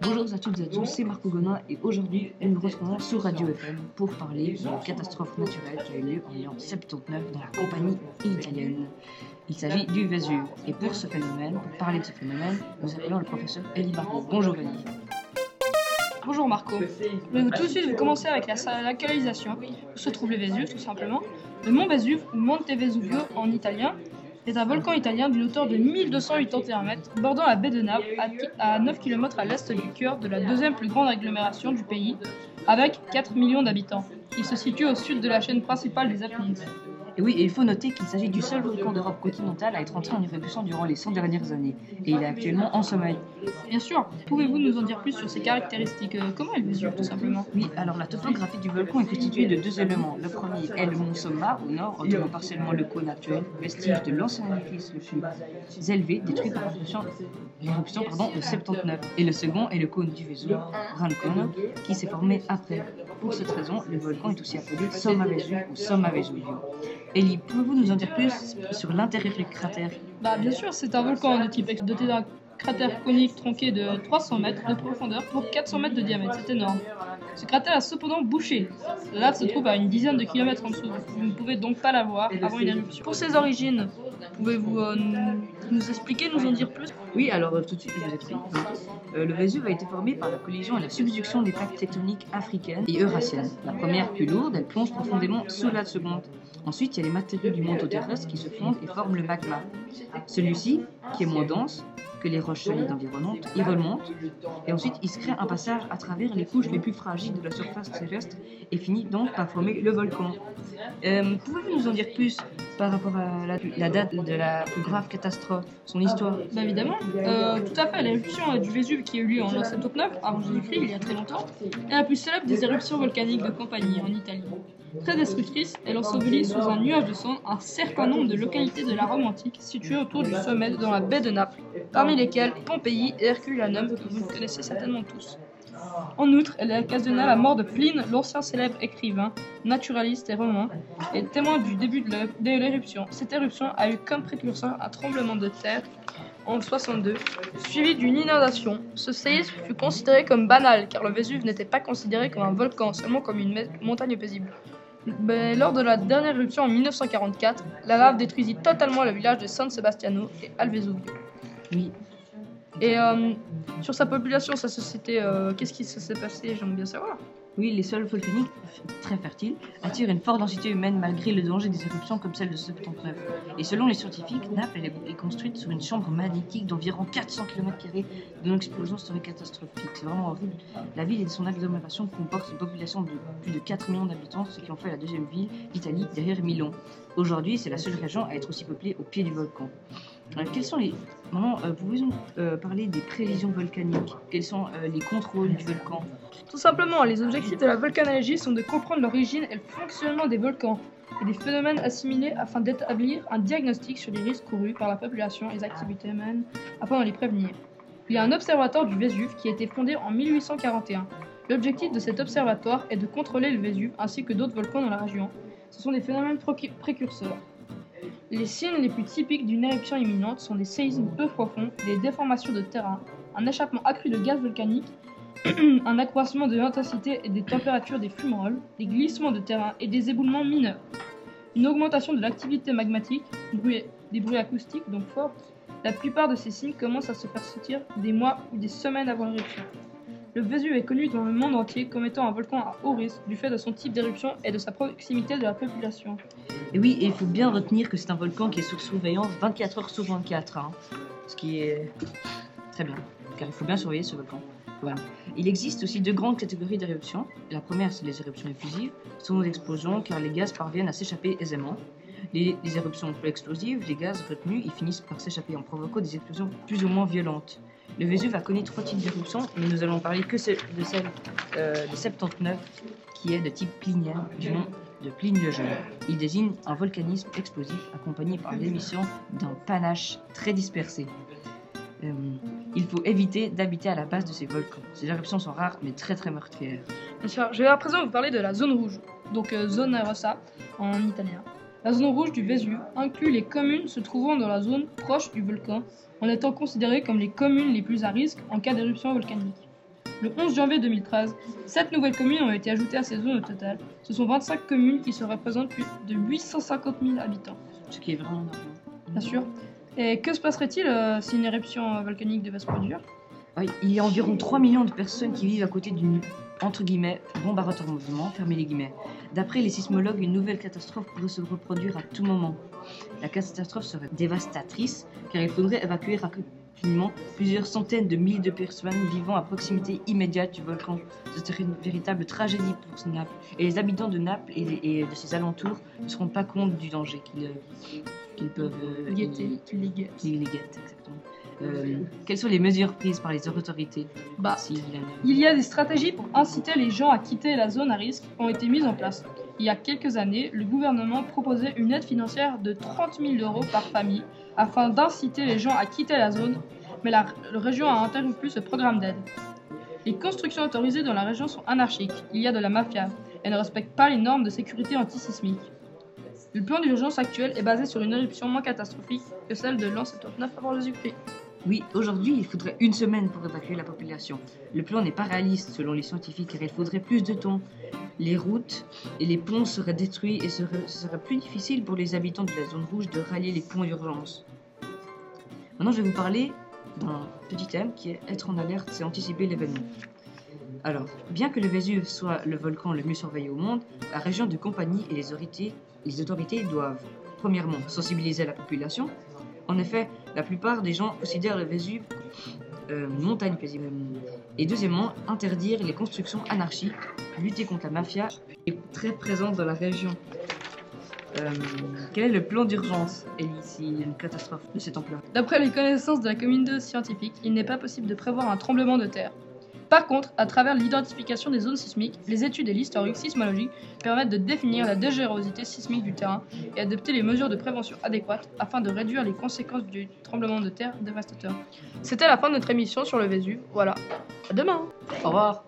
Bonjour à toutes et à tous, c'est Marco Gonin et aujourd'hui nous retrouvons sur Radio FM pour parler d'une catastrophe naturelle qui a eu lieu en 1979 dans la compagnie italienne. Il s'agit du Vésuve et pour ce phénomène, pour parler de ce phénomène, nous appelons le professeur Elie Barbeau. Bonjour Elie. Bonjour Marco. Je vais tout de suite vous commencer avec la localisation. Où se trouve le Vésuve tout simplement Le mont Vésuve ou Monte Vesuvio en italien est un volcan italien d'une hauteur de 1281 mètres, bordant la baie de Naples, à 9 km à l'est du cœur de la deuxième plus grande agglomération du pays, avec 4 millions d'habitants. Il se situe au sud de la chaîne principale des Apennines. Et oui, il faut noter qu'il s'agit du seul volcan d'Europe continentale à être entré en éruption durant les 100 dernières années, et il est actuellement en sommeil. Bien sûr, pouvez-vous nous en dire plus sur ses caractéristiques euh, Comment il mesure tout simplement? Oui, alors la topographie du volcan est constituée de deux éléments. Le premier est le mont Somma, au nord, entourant partiellement le cône actuel, vestige de l'ancien édifice le plus élevé, détruit par l'éruption de 79. Et le second est le cône du Vésuve, Grand Cône, qui s'est formé après. Pour cette raison, le volcan est aussi appelé Somma Vesuve ou Somma Vesuvio. Ellie, pouvez-vous nous en dire plus sur l'intérieur du cratère Bah bien sûr, c'est un volcan de type doté d'un cratère conique tronqué de 300 mètres de profondeur pour 400 mètres de diamètre. C'est énorme. Ce cratère est cependant bouché. La lave se trouve à une dizaine de kilomètres en dessous. Vous ne pouvez donc pas la voir avant une éruption. Pour ses origines, pouvez-vous euh, nous expliquer, nous en dire plus Oui, alors euh, tout de suite, je vous explique. Euh, le Vésuve a été formé par la collision et la subduction des plaques tectoniques africaines et eurasiennes. La première, plus lourde, elle plonge profondément sous la seconde. Ensuite, il y a les matériaux du manteau terrestre qui se fondent et forment le magma. Celui-ci, qui est moins dense, que les roches solides environnantes, il remonte et ensuite il se crée un passage à travers les couches les plus fragiles de la surface terrestre et finit donc par former le volcan. Euh, pouvez-vous nous en dire plus par rapport à la, date de la plus grave catastrophe, son histoire? Bah Évidemment, euh, tout à fait. L'éruption du Vésuve qui a eu lieu en 979 avant Jésus-Christ, il y a très longtemps, est la plus célèbre des éruptions volcaniques de compagnie en Italie. Très destructrice, elle ensevelit sous un nuage de sang un certain nombre de localités de la Rome antique situées autour du sommet dans la baie de Naples, parmi lesquelles Pompéi et Herculanum, que vous connaissez certainement tous. En outre, elle occasionna la mort de Pline, l'ancien célèbre écrivain, naturaliste et romain, et témoin du début de l'éruption. Cette éruption a eu comme précurseur un tremblement de terre en 62, suivi d'une inondation. Ce séisme fut considéré comme banal car le Vésuve n'était pas considéré comme un volcan, seulement comme une montagne paisible. Mais lors de la dernière éruption en 1944, la lave détruisit totalement le village de San Sebastiano et Alvesuvio. Oui. Et euh, sur sa population, sa société, euh, qu'est-ce qui s'est passé? J'aimerais bien savoir. Oui, les sols volcaniques, très fertiles, attirent une forte densité humaine malgré le danger des éruptions comme celle de 79. Et selon les scientifiques, Naples est construite sur une chambre magnétique d'environ 400 km, dont l'explosion serait catastrophique. C'est vraiment horrible. La ville et son agglomération comportent une population de plus de 4 millions d'habitants, ce qui en fait la deuxième ville d'Italie derrière Milan. Aujourd'hui, c'est la seule région à être aussi peuplée au pied du volcan. Euh, quels sont les. Maman, euh, pouvez-vous euh, parler des prévisions volcaniques? Quels sont les contrôles du volcan? Tout simplement, les objectifs de la volcanologie sont de comprendre l'origine et le fonctionnement des volcans et des phénomènes assimilés afin d'établir un diagnostic sur les risques courus par la population et les activités humaines afin de les prévenir. Il y a un observatoire du Vésuve qui a été fondé en 1841. L'objectif de cet observatoire est de contrôler le Vésuve ainsi que d'autres volcans dans la région. Ce sont des phénomènes précurseurs. Les signes les plus typiques d'une éruption imminente sont des séismes peu profonds, des déformations de terrain, un échappement accru de gaz volcanique, un accroissement de l'intensité et des températures des fumerolles, des glissements de terrain et des éboulements mineurs. Une augmentation de l'activité magmatique, des bruits acoustiques donc forts. La plupart de ces signes commencent à se faire sentir des mois ou des semaines avant l'éruption. Le Vésuve est connu dans le monde entier comme étant un volcan à haut risque du fait de son type d'éruption et de sa proximité de la population. Et oui, il faut bien retenir que c'est un volcan qui est sous surveillance 24 heures sur 24, hein, ce qui est très bien, car il faut bien surveiller ce volcan. Il existe aussi deux grandes catégories d'éruptions. La première, c'est les éruptions effusives, sont des explosions car les gaz parviennent à s'échapper aisément. Les, éruptions explosives, les gaz retenus, ils finissent par s'échapper en provoquant des explosions plus ou moins violentes. Le Vésuve a connu trois types d'éruptions, mais nous allons parler que de celle euh, de 79, qui est de type plinien, du nom de Pline le Jeune. Il désigne un volcanisme explosif accompagné par l'émission d'un panache très dispersé. Euh, il faut éviter d'habiter à la base de ces volcans. Ces éruptions sont rares mais très très meurtrières. Bien sûr, je vais à présent vous parler de la zone rouge, donc euh, zone rossa en italien. La zone rouge du Vésuve inclut les communes se trouvant dans la zone proche du volcan, en étant considérées comme les communes les plus à risque en cas d'éruption volcanique. Le 11 janvier 2013, 7 nouvelles communes ont été ajoutées à ces zones au total. Ce sont 25 communes qui se représentent plus de 850 000 habitants, Ce qui est vraiment bien sûr. Et que se passerait-il euh, si une éruption euh, volcanique devait se produire? Ah il y a environ 3 millions de personnes qui vivent à côté d'une entre guillemets bombe à retardement, fermez les guillemets. D'après les sismologues, une nouvelle catastrophe pourrait se reproduire à tout moment. La catastrophe serait dévastatrice car il faudrait évacuer rapidement plusieurs centaines de milliers de personnes vivant à proximité immédiate du volcan. Ce serait une véritable tragédie pour Naples. Et les habitants de Naples et, de ses alentours ne se rendent pas compte du danger qu'ils peuvent euh, Guetter, les guettes. qui les guettent, exactement. Euh, quelles sont les mesures prises par les autorités Bah, Il y a des stratégies pour inciter les gens à quitter la zone à risque qui ont été mises en place. Il y a quelques années, le gouvernement proposait une aide financière de 30 000 euros par famille afin d'inciter les gens à quitter la zone, mais la, la région a interrompu ce programme d'aide. Les constructions autorisées dans la région sont anarchiques, il y a de la mafia, et ne respectent pas les normes de sécurité antisismique. Le plan d'urgence actuel est basé sur une éruption moins catastrophique que celle de l'an 79 avant Jésus-Christ. Oui, aujourd'hui, il faudrait une semaine pour évacuer la population. Le plan n'est pas réaliste selon les scientifiques car il faudrait plus de temps. Les routes et les ponts seraient détruits et ce serait plus difficile pour les habitants de la zone rouge de rallier les ponts d'urgence. Maintenant, je vais vous parler d'un petit thème qui est être en alerte, c'est anticiper l'événement. Alors, bien que le Vésuve soit le volcan le mieux surveillé au monde, la région de compagnie et les autorités, les autorités doivent, premièrement, sensibiliser la population. En effet, la plupart des gens considèrent le Vésuve euh, une montagne paisible. Et deuxièmement, interdire les constructions anarchiques, lutter contre la mafia qui est très présente dans la région. Euh, quel est le plan d'urgence, Ellie, s'il y a une catastrophe de cette ampleur? D'après les connaissances de la communauté scientifique, il n'est pas possible de prévoir un tremblement de terre. Par contre, à travers l'identification des zones sismiques, les études et l'historique sismologique permettent de définir la dégérosité sismique du terrain et adopter les mesures de prévention adéquates afin de réduire les conséquences du tremblement de terre dévastateur. C'était la fin de notre émission sur le Vésuve. Voilà. À demain Au revoir